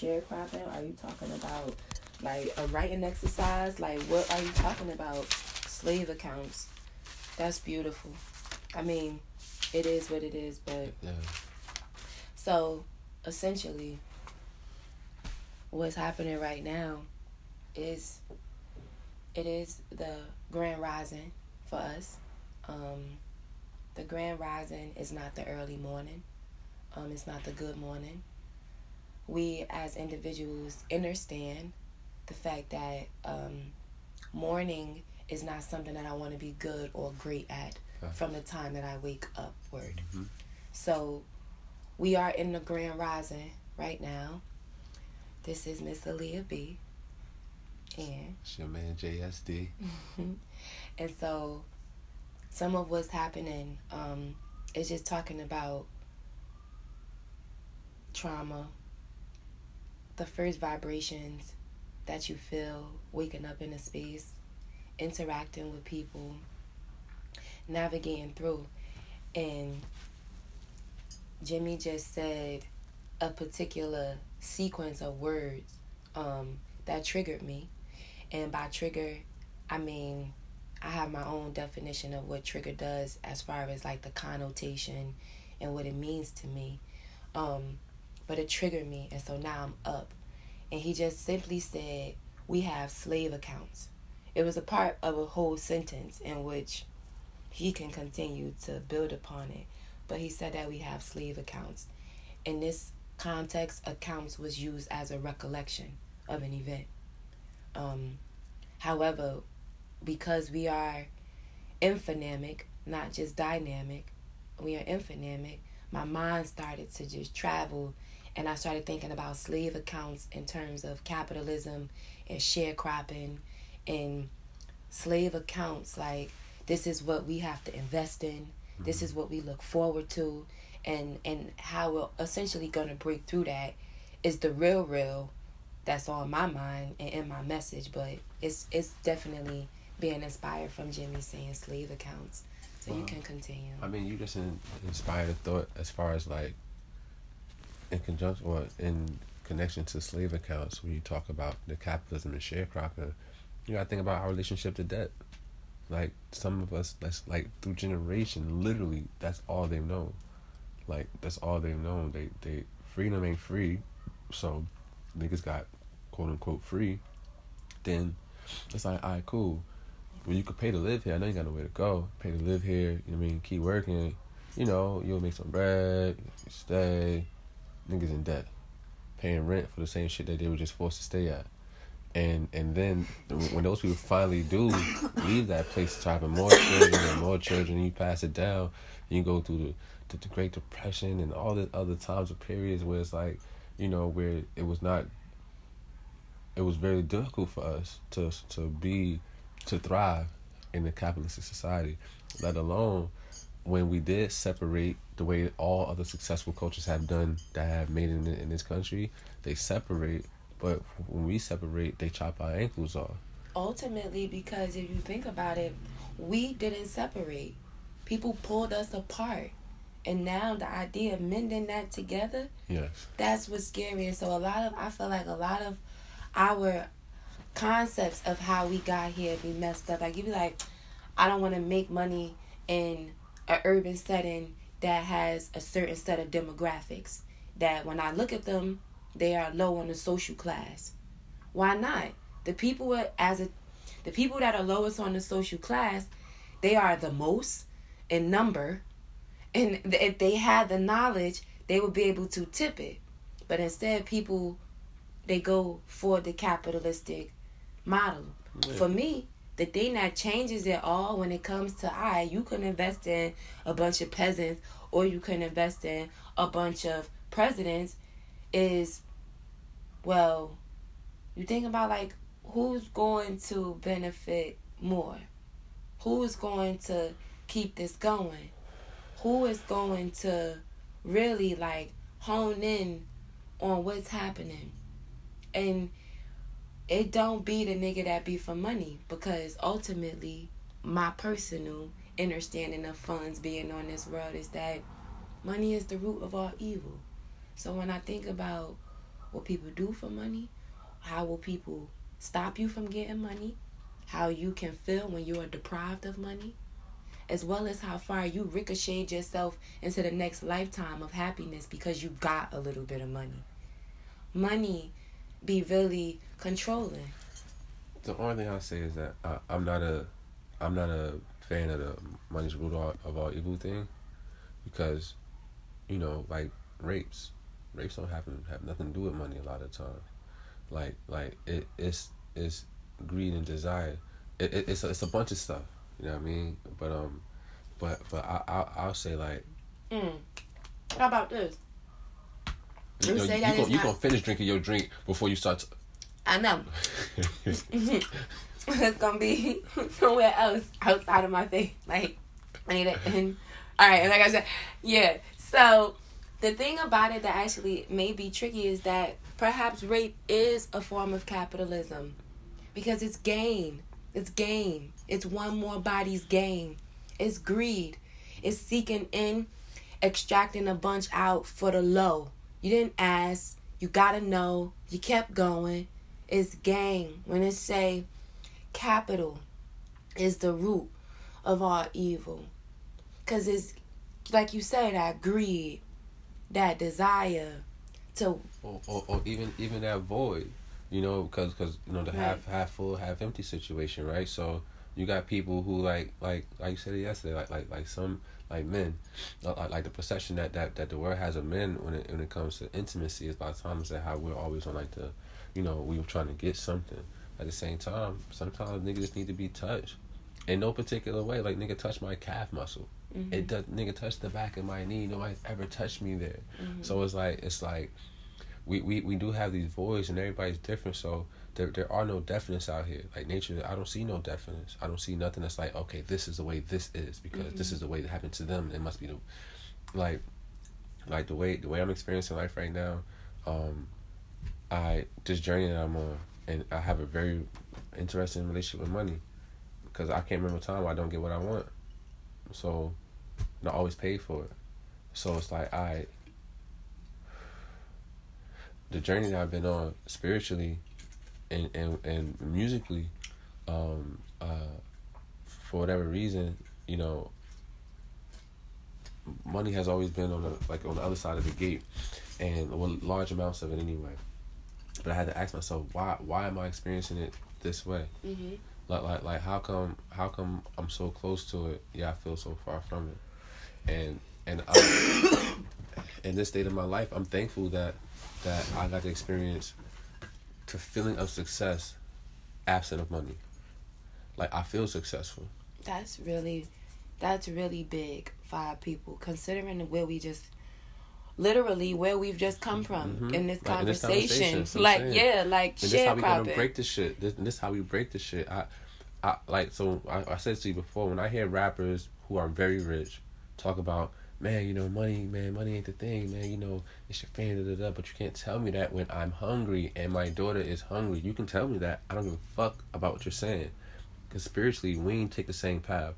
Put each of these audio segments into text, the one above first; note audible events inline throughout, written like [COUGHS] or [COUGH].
sharecropping? Are you talking about like a writing exercise? Like what are you talking about? Slave accounts. That's beautiful. I mean, it is what it is, but Yeah. so essentially what's happening right now is it is the grand rising for us. Um the grand rising is not the early morning. Um it's not the good morning. We as individuals understand the fact that um morning is not something that I want to be good or great at from the time that I wake upward. Mhm. So we are in the grand rising right now. This is Miss Aaliyah B. And It's your man JSD. [LAUGHS] and so some of what's happening um, is just talking about trauma, the first vibrations that you feel waking up in a space, interacting with people, navigating through. And Jimmy just said a particular sequence of words um, that triggered me. And by trigger, I mean I have my own definition of what trigger does as far as like the connotation and what it means to me. Um, but it triggered me, and so now I'm up. And he just simply said, We have slave accounts. It was a part of a whole sentence in which he can continue to build upon it. But he said that we have slave accounts. In this context, accounts was used as a recollection of an event. Um, however, because we are infodynamic, not just dynamic, we are infodynamic, my mind started to just travel and I started thinking about slave accounts in terms of capitalism and sharecropping and slave accounts like this is what we have to invest in, this is what we look forward to and and how we're essentially going to break through that is the real real that's on my mind and in my message but it's it's definitely being inspired from Jimmy saying slave accounts. So you can continue. I mean, you just in, inspired a thought as far as like in conjunction or in connection to slave accounts when you talk about the capitalism and sharecropping. You gotta think about our relationship to debt. Like some of us, that's like through generation, literally, that's all they've known. Like that's all they've known. They they freedom ain't free, so niggas got quote unquote free. Then it's like, all right, cool. Well, you could pay to live here. I know you got nowhere to go. Pay to live here. You know I mean? Keep working. You know, you'll make some bread. Stay. Niggas in debt, paying rent for the same shit that they were just forced to stay at. And and then when those people finally do leave that place, to having more children and more children, you pass it down. You go through the, the, the Great Depression and all the other times or periods where it's like, you know, where it was not. It was very difficult for us to to be to thrive in a capitalistic society, let alone when we did separate the way all other successful cultures have done that have made it in, in this country. They separate, but when we separate, they chop our ankles off. Ultimately, because if you think about it, we didn't separate. People pulled us apart. And now the idea of mending that together, Yes. that's what's scary. And so a lot of I feel like a lot of our concepts of how we got here be messed up. Like you be like, I don't want to make money in an urban setting that has a certain set of demographics. That when I look at them, they are low on the social class. Why not? The people as a, the people that are lowest on the social class, they are the most in number, and if they had the knowledge, they would be able to tip it. But instead, people they go for the capitalistic model. For me, the thing that changes it all when it comes to I, you can invest in a bunch of peasants or you can invest in a bunch of presidents is well, you think about like who's going to benefit more? Who's going to keep this going? Who is going to really like hone in on what's happening? And it don't be the nigga that be for money because ultimately my personal understanding of funds being on this world is that money is the root of all evil. So when I think about what people do for money, how will people stop you from getting money, how you can feel when you are deprived of money, as well as how far you ricocheted yourself into the next lifetime of happiness because you got a little bit of money. Money be really controlling. The only thing I say is that I, I'm not a, I'm not a fan of the money's root of all, of all evil thing, because, you know, like rapes, rapes don't have have nothing to do with money a lot of times. Like like it it's it's greed and desire. It, it it's a, it's a bunch of stuff. You know what I mean? But um, but but I I I'll say like. Mm. How about this? You, know, you, you, gonna, you gonna finish drinking your drink before you start. To... I know. [LAUGHS] it's gonna be [LAUGHS] somewhere else outside of my face. Like, I need it. And all right, and like I said, yeah. So the thing about it that actually may be tricky is that perhaps rape is a form of capitalism because it's gain. It's gain. It's one more body's gain. It's greed. It's seeking in, extracting a bunch out for the low. You didn't ask. You gotta know. You kept going. It's gain. When it say capital is the root of all evil. Cause it's like you say that greed, that desire to or, or, or even even that void you know because because you know the right. half half full half empty situation right so you got people who like like like you said it yesterday like like like some like men like, like the perception that, that that the world has of men when it when it comes to intimacy is by times that how we're always on like the you know we were trying to get something at the same time sometimes niggas just need to be touched in no particular way like nigga touch my calf muscle Mm-hmm. It does nigga touch the back of my knee. Nobody's ever touched me there. Mm-hmm. So it's like it's like we, we, we do have these voids and everybody's different so there there are no definites out here. Like nature I don't see no definites. I don't see nothing that's like, okay, this is the way this is because mm-hmm. this is the way that happened to them. It must be the like like the way the way I'm experiencing life right now, um, I this journey that I'm on and I have a very interesting relationship with money because I can't remember time where I don't get what I want. So not always pay for it. So it's like I the journey that I've been on spiritually and and, and musically, um, uh, for whatever reason, you know, money has always been on the like on the other side of the gate, and well, large amounts of it anyway. But I had to ask myself, why why am I experiencing it this way? Mm-hmm. Like like like how come how come I'm so close to it? Yeah, I feel so far from it and and I, [COUGHS] in this state of my life, I'm thankful that that I got to experience the feeling of success absent of money. Like I feel successful. That's really, that's really big for people, considering where we just literally where we've just come from mm-hmm. in this like conversation. In this conversation like yeah, like and this how we break the shit. This, this how we break the shit. I, I like so I, I said to you before when I hear rappers who are very rich talk about man, you know, money, man, money ain't the thing, man. You know, it's your family, da, da, da. But you can't tell me that when I'm hungry and my daughter is hungry. You can tell me that. I don't give a fuck about what you're saying. Because spiritually, we ain't take the same path.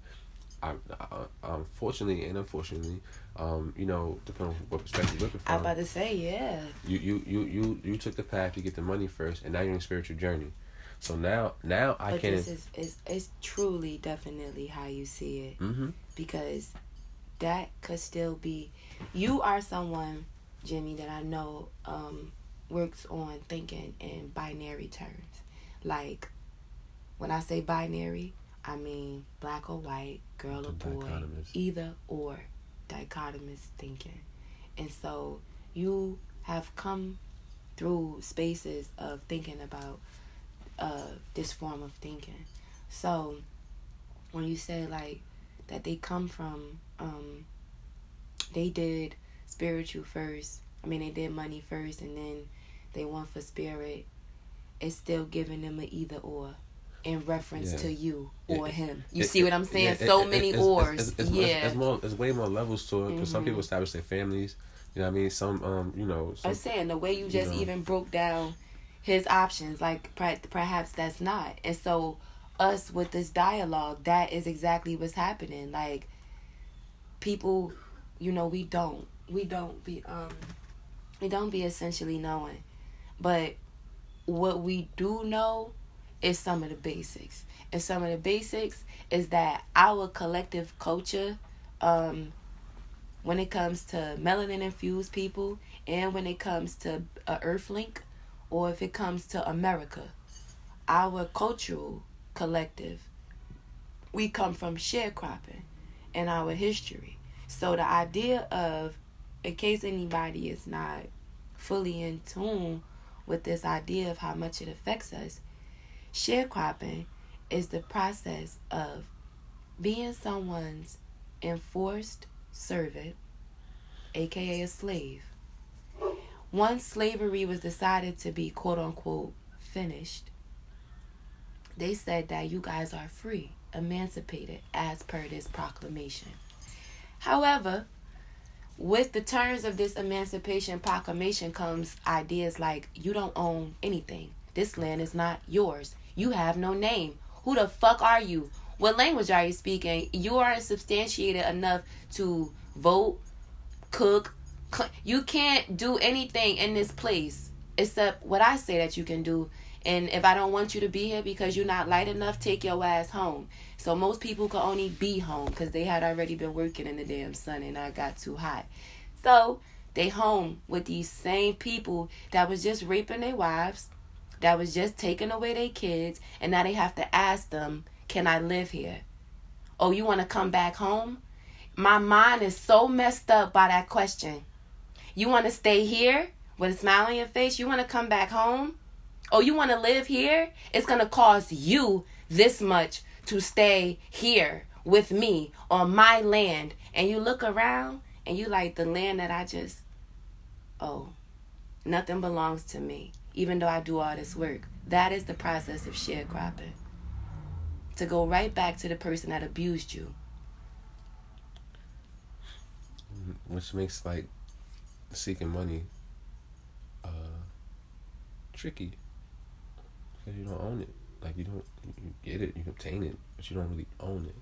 I, I, unfortunately and unfortunately, um, you know, depending on what perspective you're looking from. I'm about to say, yeah. You, you, you, you, you took the path to get the money first, and now you're in a spiritual journey. So now, now I but can. This is, is, is truly, definitely how you see it. Mm-hmm. Because that could still be you are someone jimmy that i know um, works on thinking in binary terms. Like when i say binary i mean black or white girl or boy either or dichotomous thinking. And so you have come through spaces of thinking about uh, this form of thinking. So when you say like that they come from um, they did spiritual first. I mean, they did money first, and then they went for spirit. It's still giving them an either or in reference yeah. to you or yeah. him. You it, see what I'm saying? Yeah, so it, many it's, ors. It's, it's, yeah, it's, more. It's way more levels to it because mm-hmm. some people establish their families. You know what I mean? Some, um, you know. Some, I'm saying the way you just you know, even broke down his options, like perhaps that's not, and so us with this dialogue, that is exactly what's happening. Like people, you know, we don't we don't be um we don't be essentially knowing But what we do know is some of the basics. And some of the basics is that our collective culture, um, when it comes to melanin infused people and when it comes to uh, Earthlink or if it comes to America, our cultural collective, we come from sharecropping in our history. So the idea of, in case anybody is not fully in tune with this idea of how much it affects us, sharecropping is the process of being someone's enforced servant, aka a slave. Once slavery was decided to be quote unquote finished, they said that you guys are free, emancipated as per this proclamation. However, with the terms of this emancipation proclamation comes ideas like you don't own anything. This land is not yours. You have no name. Who the fuck are you? What language are you speaking? You aren't substantiated enough to vote, cook. Cl- you can't do anything in this place except what I say that you can do. And if I don't want you to be here because you're not light enough, take your ass home. So most people could only be home because they had already been working in the damn sun and I got too hot. So they home with these same people that was just raping their wives, that was just taking away their kids, and now they have to ask them, Can I live here? Oh, you want to come back home? My mind is so messed up by that question. You want to stay here with a smile on your face? You want to come back home? Oh, you want to live here? It's going to cost you this much to stay here with me on my land. And you look around and you like the land that I just, oh, nothing belongs to me, even though I do all this work. That is the process of sharecropping. To go right back to the person that abused you. Which makes like seeking money uh tricky because you don't own it. Like you don't you get it, you obtain it, but you don't really own it.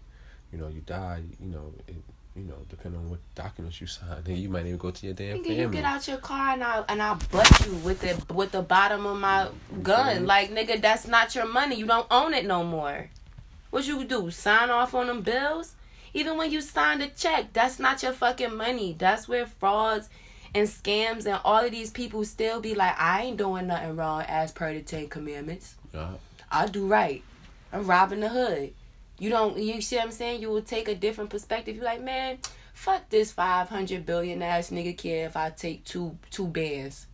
You know, you die. You know, it, you know, depending on what documents you sign, [LAUGHS] then you might even go to your damn Nigga, family. you get out your car and I and I butt you with the with the bottom of my gun. Mm-hmm. Like nigga, that's not your money. You don't own it no more. What you do? Sign off on them bills? Even when you sign a check, that's not your fucking money. That's where frauds and scams and all of these people still be like, I ain't doing nothing wrong as per the Ten Commandments. Yeah. I do right. I'm robbing the hood. You don't you see what I'm saying? You will take a different perspective. You're like, man, fuck this five hundred billion ass nigga care if I take two two bands.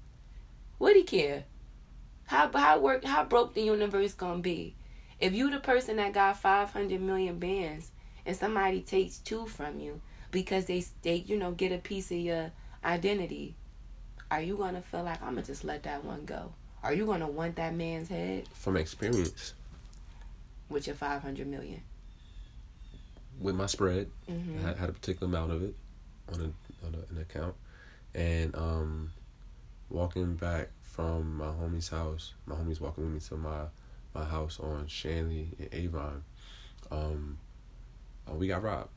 Would he care? How how work how broke the universe gonna be? If you the person that got five hundred million bands and somebody takes two from you because they they you know get a piece of your identity, are you gonna feel like I'm gonna just let that one go? Are you gonna want that man's head From experience with your five hundred million? with my spread, Mm-hmm. I had, a particular amount of it on a, on a, an account, and um, walking back from my homie's house, my homie's walking with me to my my house on Shanley in Avon. Um, uh, we got robbed.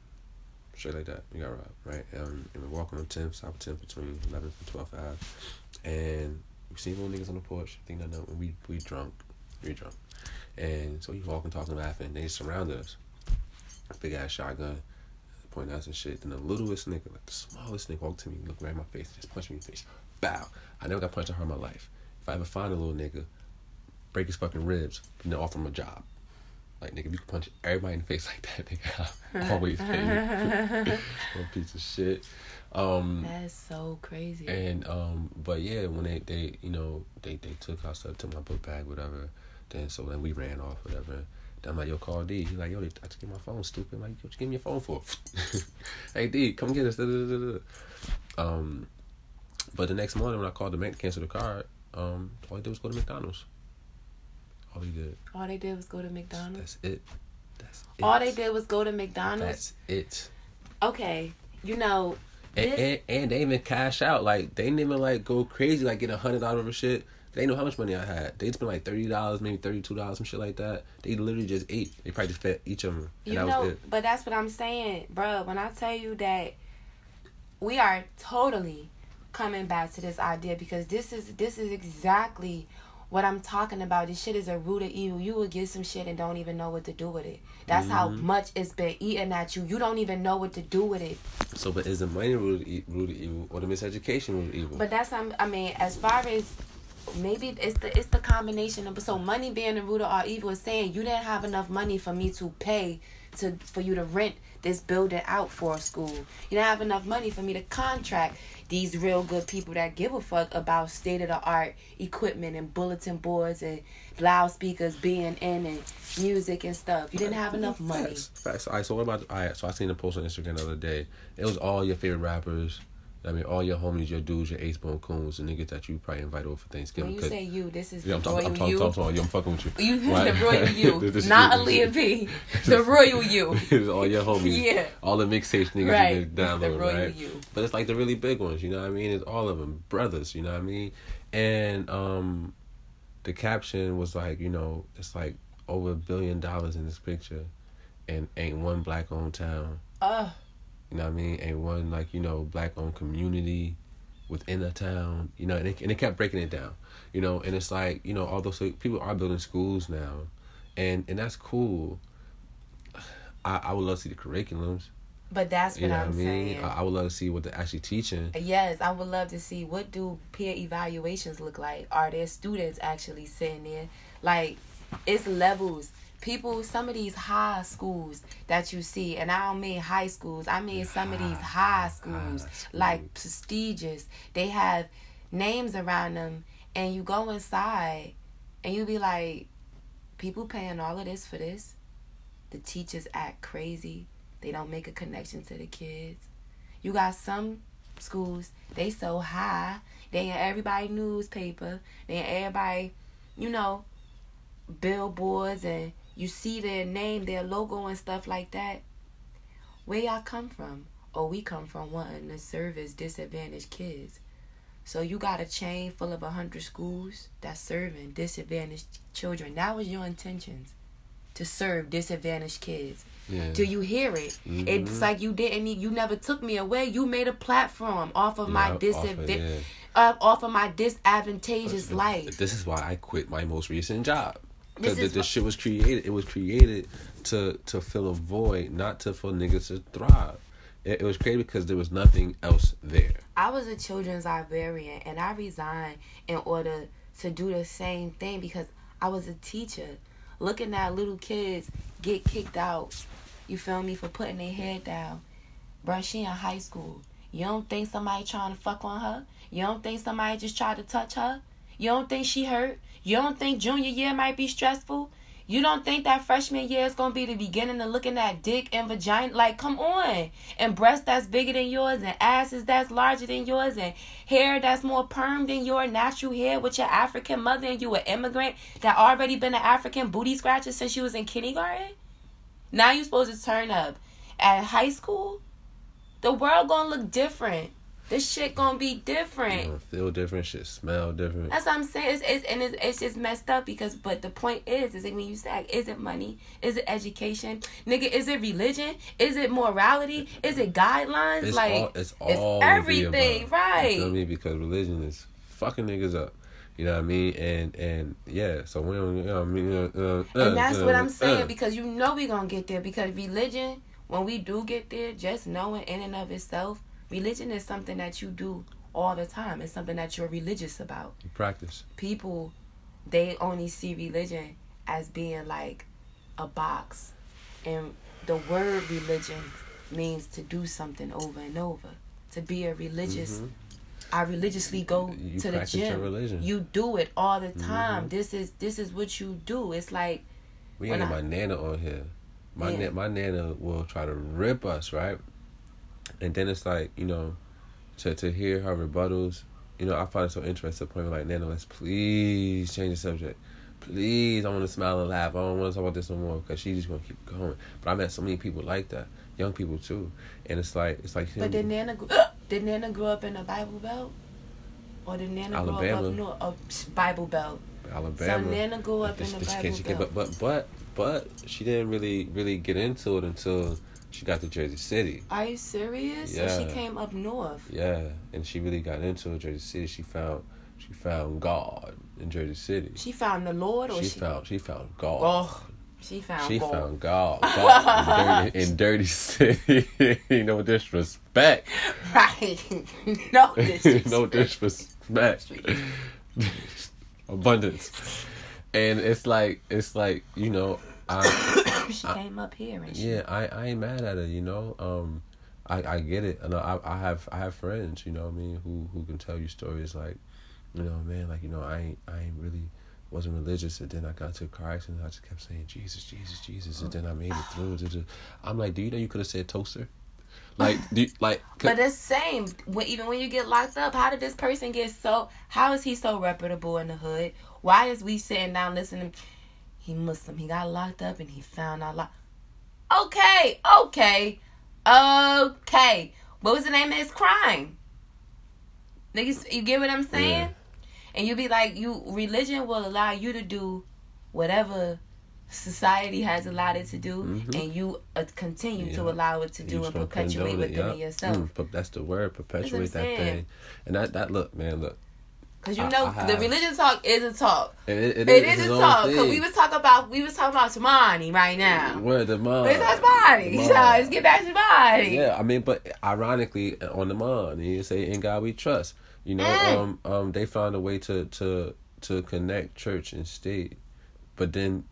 Straight like that, we got robbed, right? Um, and we're walking on 10th, South 10th between 11th and 12th Ave. And we seen little niggas on the porch. think that no, we we drunk, we drunk. And so we walking, talking, laughing. They surrounded us. Big ass shotgun, pointing at us and shit. Then the littlest nigga, like the smallest nigga, walked to me, looked right in my face, just punched me in the face. Bow. I never got punched that hard in my life. If I ever find a little nigga, break his fucking ribs, and then offer him a job. Like nigga, you can punch everybody in the face [LAUGHS] like that, nigga, I'll always pay you. [LAUGHS] Piece of shit. Um, That's so crazy. and um, but yeah, when they they you know they they took our stuff, took my book bag, whatever. Then so then we ran off, whatever. Then I'm like, yo, call D. He's like, yo, I just get my phone, stupid. I'm like, what you give me your phone for? [LAUGHS] hey D, come get us. Um, but the next morning when I called the bank to cancel the card, um, all I did was go to McDonald's. All he did. All they did was go to McDonald's. That's it. That's it. All they did was go to McDonald's. That's it. Okay, you know, And, This- and and they even cash out. Like they didn't even like go crazy, like get a hundred dollars of shit. They know how much money I had. They spent like thirty dollars, maybe thirty two dollars, some shit like that. They literally just ate. They probably just fed each of them, and you that know, was it. but that's what I'm saying, bro. When I tell you that we are totally coming back to this idea because this is this is exactly what I'm talking about. This shit is a root of evil. You will get some shit and don't even know what to do with it. That's mm-hmm. how much it's been eating at you. You don't even know what to do with it. So, but is the money root of, root of evil or the miseducation root of evil? But that's I mean, as far as maybe it's the it's the combination of so money being the root of all evil is saying you didn't have enough money for me to pay to for you to rent this building out for a school. You don't have enough money for me to contract these real good people that give a fuck about state of the art equipment and bulletin boards and loudspeakers being in and music and stuff. You didn't have enough money. Facts. Facts. All right, so what about all right, so I seen a post on Instagram the other day. It was all your favorite rappers I mean, all your homies, your dudes, your ace bone coons, the niggas that you probably invite over for Thanksgiving. When you say you, this is yeah, I'm talking, I'm talking, you. I'm talking, I'm fucking with you. You [LAUGHS] right? [LAUGHS] [LAUGHS] the royal you, not Aaliyah B. The royal you. all your homies. Yeah. All the mixtapes niggas right. you download, the royal right? You. But it's like the really big ones, you know what I mean? It's all of them brothers, you know what I mean? And um, the caption was like, you know, it's like over a billion dollars in this picture, and ain't one black owned town. Uh. You know what I mean? Ain't one like you know black owned community within a town, you know, and it, and it kept breaking it down, you know, and it's like, you know, although so people are building schools now, and and that's cool. I, I would love to see the curriculums. But that's what you know I'm what I mean? saying. I, I, would love to see what they're actually teaching. Yes, I would love to see what do peer evaluations look like. Are there students actually sitting there? Like, it's levels people some of these high schools that you see and i don't mean high schools i mean some of these high schools. like prestigious. They have names around them and you go inside and you be like people paying all of this for this? The teachers act crazy. They don't make a connection to the kids. You got some schools they so high. They in everybody newspaper. They in everybody you know billboards and you see their name, their logo, and stuff like that. Where y'all come from? Oh, we come from wanting to service disadvantaged kids. So you got a chain full of a hundred schools that's serving disadvantaged children. That was your intentions to serve disadvantaged kids. Yeah. Do you hear it? Mm-hmm. It's like you didn't. You never took me away. You made a platform off of yeah, my disadvantage, off, yeah. uh, off of my disadvantageous life. This is why I quit my most recent job. Because the, the shit was created. It was created to to fill a void, not to for niggas to thrive. It, it was created because there was nothing else there. I was a children's librarian, and I resigned in order to do the same thing because I was a teacher, looking at little kids get kicked out. You feel me for putting their head down, bro. She in high school. You don't think somebody trying to fuck on her? You don't think somebody just tried to touch her? You don't think she hurt? You don't think junior year might be stressful? You don't think that freshman year is gonna be the beginning of looking at dick and vagina? Like, come on. And breasts that's bigger than yours, and asses that's larger than yours, and hair that's more perm than your natural hair with your African mother, and you an immigrant that already been an African booty scratcher since you was in kindergarten. Now you supposed to turn up at high school. The world gonna look different this shit gonna be different. feel different, shit smell different. That's what I'm saying. It's, it's and it's, it's just messed up because. But the point is, is like when you say, is it money? Is it education? Nigga, is it religion? Is it morality? Is it guidelines? It's like all, it's all it's everything, right? You know what I mean? Because religion is fucking niggas up. You know what I mean? And and yeah, so when you know I mean, uh, uh, and that's uh, what I'm saying uh. because you know we gonna get there because religion, when we do get there, just knowing in and of itself Religion is something that you do all the time. It's something that you're religious about. You practice. People, they only see religion as being like a box. And the word religion means to do something over and over. To be a religious mm-hmm. I religiously go you to the gym. You do it all the time. Mm-hmm. This is this is what you do. It's like we ain't my nana on here. My yeah. na- my nana will try to rip us, right? And then it's like you know, to to hear her rebuttals, you know, I find it so interesting. To point like, Nana, let's please change the subject. Please, I want to smile and laugh. I don't want to talk about this no more because she's just gonna keep going. But I met so many people like that, young people too, and it's like it's like. But did Nana [GASPS] did Nana grow up in a Bible Belt, or did Nana Alabama. grow up in a oh, Bible Belt? Alabama. So Nana grew up in a Bible Belt. But but but but she didn't really really get into it until she got to Jersey City. Are you serious? Yeah. So she came up north. Yeah, and she really got into it, Jersey City. She found she found God in Jersey City. She found the Lord, or She she, found she found God. Oh, she found. She God. found God, [LAUGHS] God in, dirty, in dirty city. [LAUGHS] no disrespect. right. [LAUGHS] no, this no disrespect. Abundance. And it's like it's like, you know, I [COUGHS] she came up here and she, yeah, I, I ain't mad at it, you know. Um I, I get it. And I I have I have friends, you know what I mean, who who can tell you stories like, you know, man, like, you know, I ain't I ain't really wasn't religious and then I got to Christ and I just kept saying Jesus, Jesus, Jesus and then I made it through. I'm like, do you know you could have said toaster? Like, do like, [LAUGHS] But the same, when, even when you get locked up, how did this person get so? How is he so reputable in the hood? Why is we sitting down listening? He Muslim. He got locked up and he found out. Lo- okay, okay, okay. What was the name of his crime? Niggas, you get what I'm saying? Yeah. And you be like, you religion will allow you to do whatever society has allowed it to do, Mhm. and you uh, continue to allow it to do just and perpetuate it, within yup. yourself. Mm, that's the word, perpetuate that thing. And that, that look, man, look. Cause you I- know I the religion talk is a talk. It, it, It it's is a talk. Cause we was talking about we was talking about Tamani right now. Where the mom? Talking Tamani. The So mom. let's get back to Tamani. Yeah, I mean, but ironically, on the mind, you say, "In God we trust." You know, Mm. um, um, they found a way to to to connect church and state, but then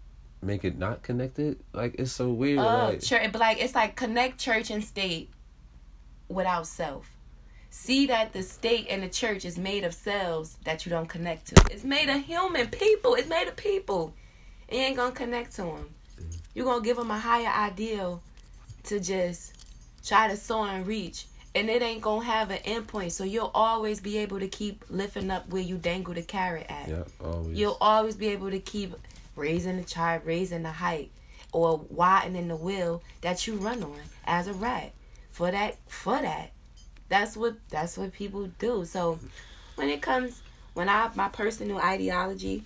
make it not connected. Like it's so weird. Oh, like, church, but like it's like connect church and state without self. See that the state and the church is made of selves that you don't connect to. It's made of human people. It's made of people. And you ain't gonna connect to them. Mm. You're gonna give them a higher ideal to just try to soar and reach. And it ain't gonna have an endpoint. So you'll always be able to keep lifting up where you dangle the carrot at. yeah, always. You'll always be able to keep raising the child, raising the height, or widening the wheel that you run on as a rat. For that, for that, that's what that's what people do. So when it comes, when I my personal ideology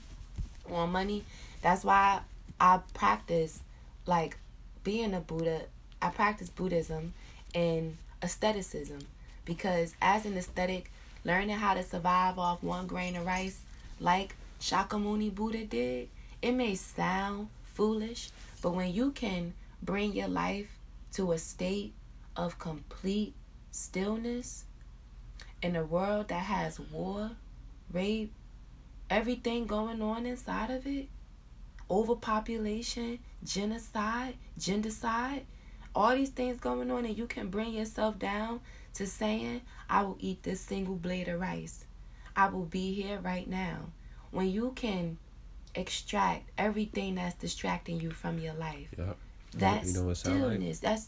on money, that's why I practice like being a Buddha. I practice Buddhism and aestheticism because as an aesthetic, learning how to survive off one grain of rice, like Shakyamuni Buddha did, it may sound foolish, but when you can bring your life to a state of complete stillness in a world that has war, rape, everything going on inside of it, overpopulation, genocide, gendercide, all these things going on, and you can bring yourself down to saying, I will eat this single blade of rice. I will be here right now. When you can extract everything that's distracting you from your life, yeah. that's you know sound like? stillness. That's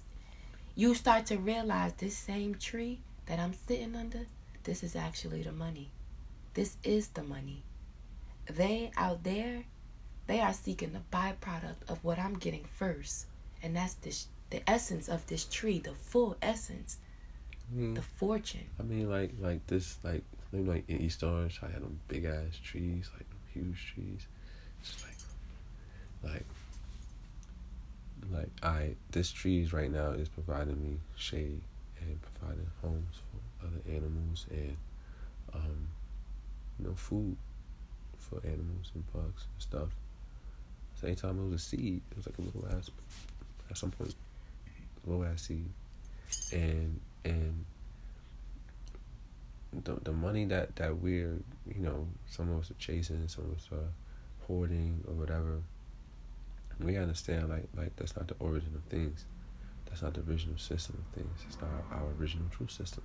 you start to realize this same tree that I'm sitting under, this is actually the money. This is the money. They out there, they are seeking the byproduct of what I'm getting first. And that's this the essence of this tree, the full essence, Mm. the fortune. I mean, like, like this, like, you know, like in East Orange, I had them big ass trees, like huge trees. It's like, like, like, I this trees right now is providing me shade and providing homes for other animals and, um, you know, food for animals and bugs and stuff. Same time it was a seed. It was like a little ass. At some point, little ass seed, and and the the money that that we're you know some of us are chasing, some of us are hoarding or whatever. We understand like like that's not the origin of things. That's not the original system of things. It's not our, our original true system.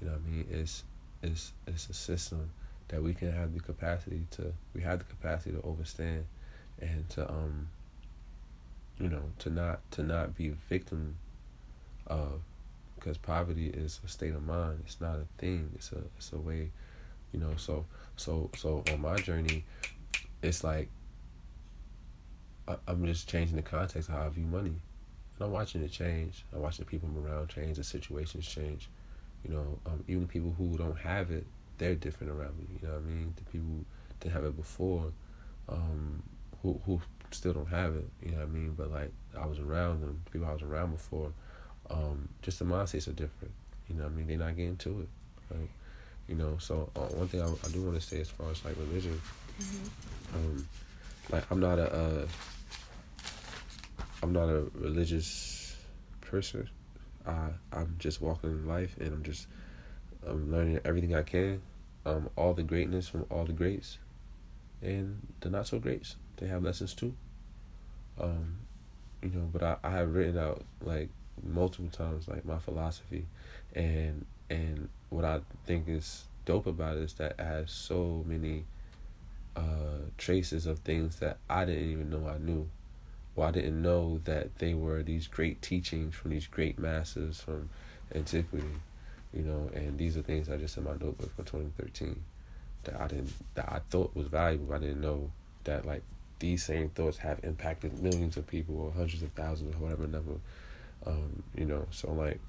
You know what I mean? It's it's it's a system that we can have the capacity to we have the capacity to overstand and to um you know to not to not be a victim of because poverty is a state of mind it's not a thing it's a it's a way you know so so so on my journey it's like i'm just changing the context of how i view money and i'm watching it change i'm watching the people around change the situations change you know um, even people who don't have it they're different around me you know what i mean the people who didn't have it before um who who still don't have it you know what i mean but like i was around them people i was around before um, just the mindsets are different. You know, what I mean, they're not getting to it, right? You know, so uh, one thing I, I do want to say as far as like religion, mm-hmm. um, like I'm not a, uh, I'm not a religious person. I I'm just walking in life, and I'm just I'm learning everything I can, um, all the greatness from all the greats, and the not so greats. They have lessons too. Um, you know, but I, I have written out like multiple times like my philosophy, and and what I think is dope about it is that it has so many uh, traces of things that I didn't even know I knew. I didn't know that they were these great teachings from these great masters from antiquity, you know. And these are things I just in my notebook for 2013 that I didn't that I thought was valuable. I didn't know that like these same thoughts have impacted millions of people or hundreds of thousands or whatever number. Um, you know, so like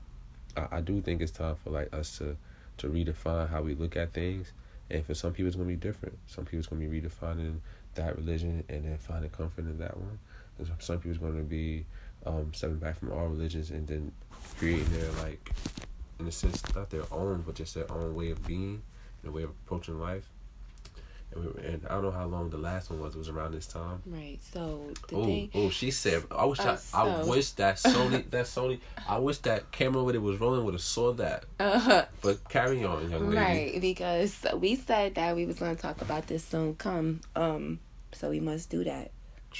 I, I do think it's time for like us to to redefine how we look at things. And for some people, it's gonna be different. Some people, it's gonna be redefining that religion and then finding comfort in that one. Some people, it's gonna be um, stepping back from all religions and then creating their like, in a sense, not their own, but just their own way of being, and a way of approaching life. And, we, and, I don't know how long the last one was. It was around this time. Right. So the oh. Oh, she said. I wish. Uh, I, so. I wish that [LAUGHS] Sony. that Sony. I wish that camera when it was rolling would have saw that. Uh-huh. But carry on, young lady. Right, because we said that we was going to talk about this soon. Come. Um. So we must do that.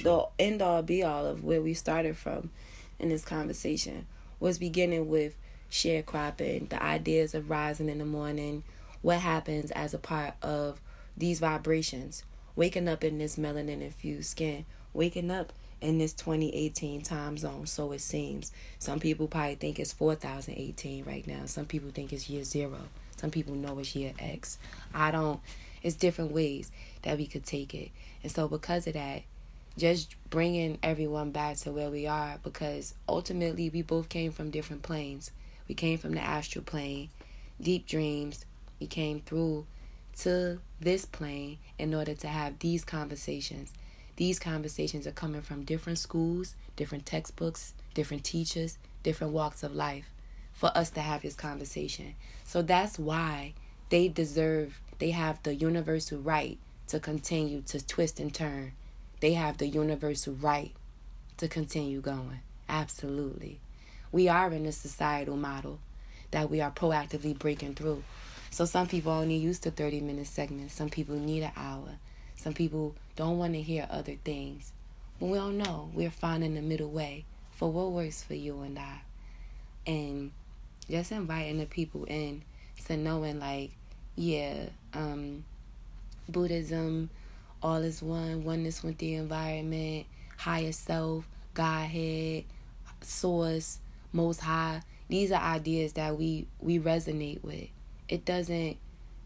The end all be all of where we started from, in this conversation, was beginning with sharecropping, the ideas of rising in the morning, what happens as a part of these vibrations, waking up in this melanin infused skin, waking up in this 2018 time zone, so it seems. Some people probably think it's 4018 right now. Some people think it's year zero. Some people know it's year X. I don't, it's different ways that we could take it. And so, because of that, just bringing everyone back to where we are, because ultimately we both came from different planes. We came from the astral plane, deep dreams. We came through to this plane in order to have these conversations. These conversations are coming from different schools, different textbooks, different teachers, different walks of life for us to have this conversation. So that's why they deserve, they have the universal right to continue to twist and turn. They have the universal right to continue going. Absolutely. We are in a societal model that we are proactively breaking through. So some people only used to 30 minute segments. Some people need an hour. Some people don't want to hear other things. But we don't know. We're finding the middle way for what works for you and I. And just inviting the people in to knowing like, yeah, um, Buddhism, all is one, oneness with the environment, higher self, Godhead, source, most high. These are ideas that we we resonate with it doesn't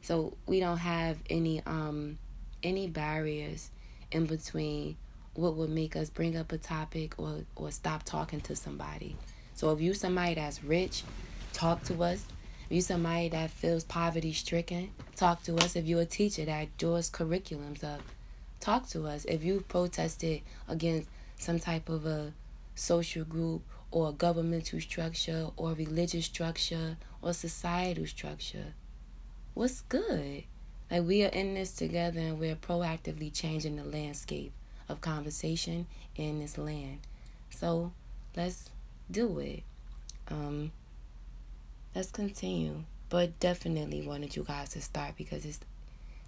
so we don't have any um any barriers in between what would make us bring up a topic or or stop talking to somebody. So if you somebody that's rich, talk to us. If you somebody that feels poverty stricken, talk to us. If you're a teacher that draws curriculums up, talk to us. If you protested against some type of a social group or governmental structure or religious structure or societal structure. What's good? Like we are in this together and we're proactively changing the landscape of conversation in this land. So let's do it. Um let's continue. But definitely wanted you guys to start because it's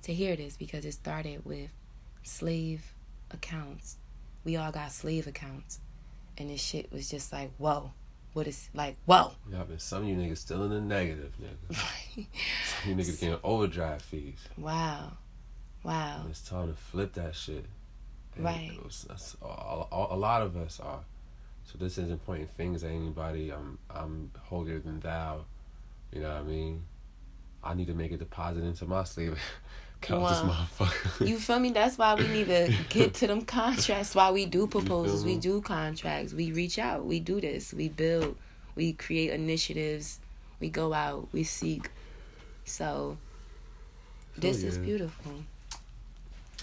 to hear this because it started with slave accounts. We all got slave accounts and this shit was just like, whoa, what is like, whoa. Yeah, but some of you niggas still in the negative, nigga. [LAUGHS] some you niggas getting overdrive fees. Wow. Wow. And it's time to flip that shit. And right. Was, a, a, a, lot of us are. So this isn't pointing fingers at anybody. I'm I'm holier than thou. You know what I mean? I need to make a deposit into my slave Count this motherfucker. you feel me? That's why we need to get to them contracts. Why we do [LAUGHS] proposals, we do contracts, we reach out, we do this, we build, we create initiatives, we go out, we seek. So, this yeah. is beautiful.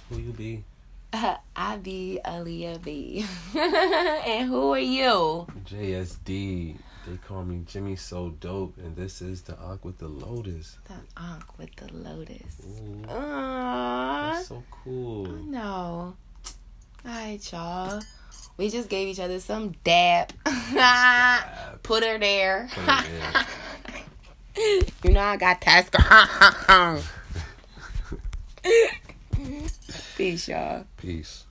Who you be? Uh, [LAUGHS] I be Aaliyah B. [LAUGHS] and who are you? JSD. They call me Jimmy So Dope, and this is the Ankh with the Lotus. The Ankh with the Lotus. Ooh, Aww. that's so cool. I know. Alright, y'all. We just gave each other some dab. [LAUGHS] Put her there. Put it there. [LAUGHS] you know I got task. [LAUGHS] Peace, y'all. Peace.